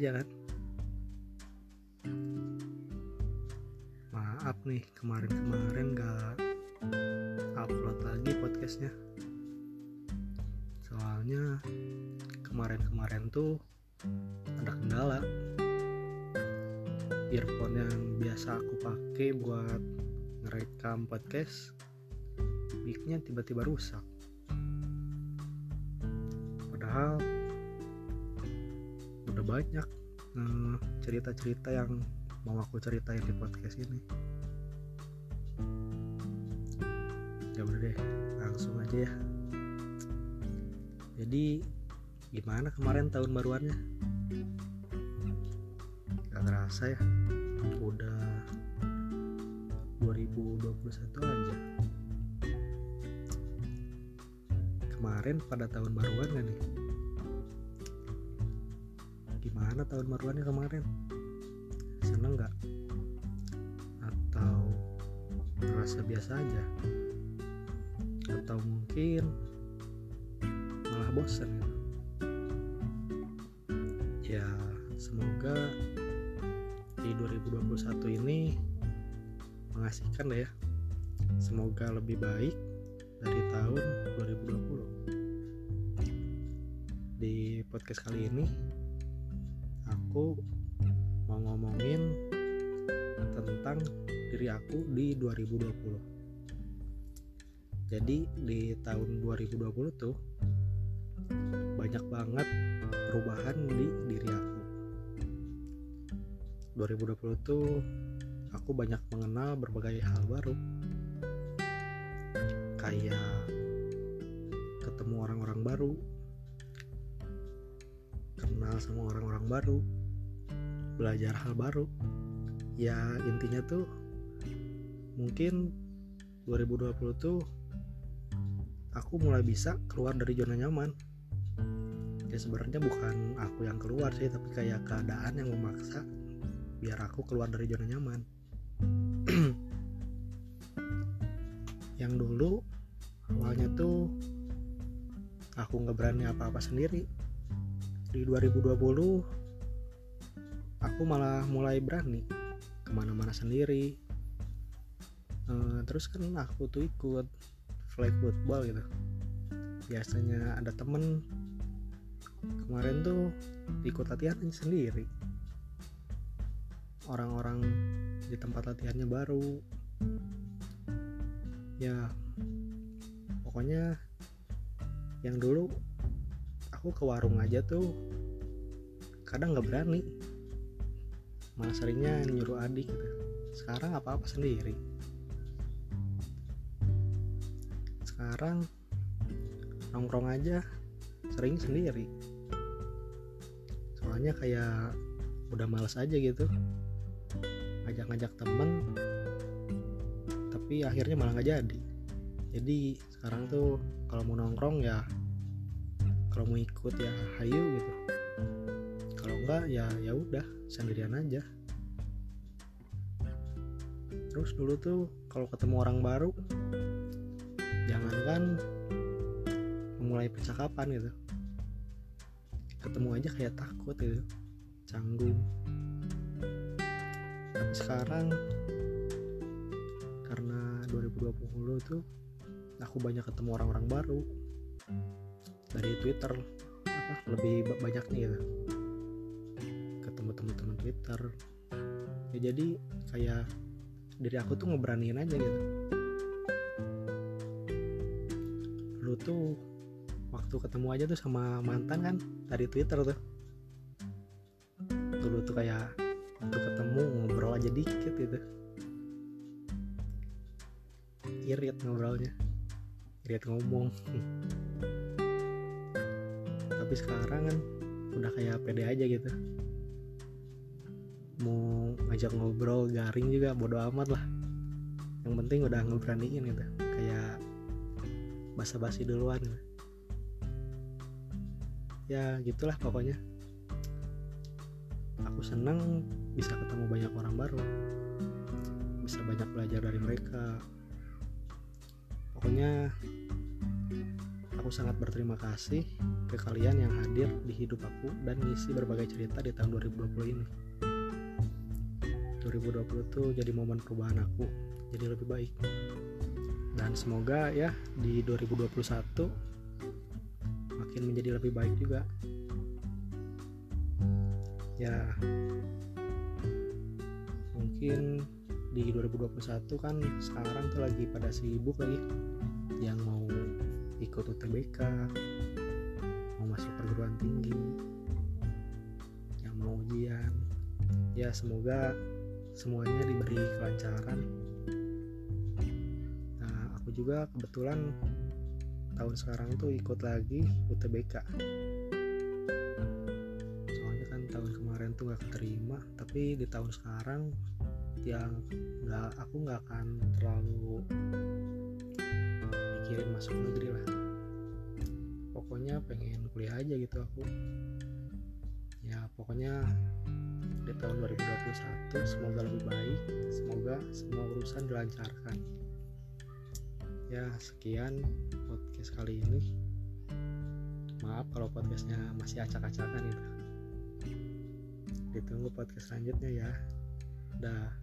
aja kan? Maaf nih kemarin-kemarin gak upload lagi podcastnya. Soalnya kemarin-kemarin tuh ada kendala. Earphone yang biasa aku pakai buat ngerekam podcast micnya tiba-tiba rusak. Padahal udah banyak eh, cerita-cerita yang mau aku ceritain di podcast ini. Ya udah deh langsung aja ya. Jadi gimana kemarin tahun baruannya? Gak kerasa ya? Udah 2021 aja. Kemarin pada tahun baruan gak nih gimana tahun baruannya kemarin? Seneng nggak? Atau merasa biasa aja? Atau mungkin malah bosan gitu? Ya semoga di 2021 ini mengasihkan ya. Semoga lebih baik dari tahun 2020 di podcast kali ini aku mau ngomongin tentang diri aku di 2020 jadi di tahun 2020 tuh banyak banget perubahan di diri aku. 2020 tuh aku banyak mengenal berbagai hal baru. Kayak ketemu orang-orang baru kenal sama orang-orang baru belajar hal baru. Ya intinya tuh mungkin 2020 tuh aku mulai bisa keluar dari zona nyaman. Ya sebenarnya bukan aku yang keluar sih tapi kayak keadaan yang memaksa biar aku keluar dari zona nyaman. Yang dulu awalnya tuh aku nggak berani apa-apa sendiri. Di 2020 aku malah mulai berani ke mana-mana sendiri. Uh, terus kan aku tuh ikut flag football gitu. Biasanya ada temen kemarin tuh ikut latihan sendiri. Orang-orang di tempat latihannya baru. Ya pokoknya yang dulu aku ke warung aja tuh kadang nggak berani malah seringnya nyuruh adik gitu. Sekarang apa-apa sendiri. Sekarang nongkrong aja sering sendiri. Soalnya kayak udah males aja gitu. Ngajak-ngajak temen tapi akhirnya malah nggak jadi. Jadi sekarang tuh kalau mau nongkrong ya kalau mau ikut ya hayu gitu enggak ya ya udah sendirian aja. Terus dulu tuh kalau ketemu orang baru jangankan memulai percakapan gitu. Ketemu aja kayak takut gitu canggung. Tapi sekarang karena 2020 tuh aku banyak ketemu orang-orang baru. Dari Twitter apa lebih banyak nih gitu ketemu teman-teman Twitter. Ya jadi kayak diri aku tuh ngeberaniin aja gitu. Lu tuh waktu ketemu aja tuh sama mantan kan dari Twitter tuh. Dulu tuh kayak waktu ketemu ngobrol aja dikit gitu. Irit ngobrolnya. Irit ngomong. Tapi sekarang kan udah kayak pede aja gitu mau ngajak ngobrol garing juga bodo amat lah. Yang penting udah ngeberaniin gitu kayak basa-basi duluan. Gitu. ya gitulah pokoknya. Aku senang bisa ketemu banyak orang baru. Bisa banyak belajar dari mereka. Pokoknya aku sangat berterima kasih ke kalian yang hadir di hidup aku dan ngisi berbagai cerita di tahun 2020 ini 2020 tuh jadi momen perubahan aku jadi lebih baik. Dan semoga ya di 2021 makin menjadi lebih baik juga. Ya mungkin di 2021 kan sekarang tuh lagi pada sibuk lagi yang mau ikut UTBK mau masuk perguruan tinggi yang mau ujian. Ya semoga semuanya diberi kelancaran. Nah aku juga kebetulan tahun sekarang tuh ikut lagi UTBK soalnya kan tahun kemarin tuh gak keterima tapi di tahun sekarang yang nggak aku nggak akan terlalu mikirin masuk negeri lah. Pokoknya pengen kuliah aja gitu aku. Ya pokoknya di tahun 2021 semoga lebih baik semoga semua urusan dilancarkan. Ya sekian podcast kali ini. Maaf kalau podcastnya masih acak-acakan gitu ditunggu podcast selanjutnya ya. Dah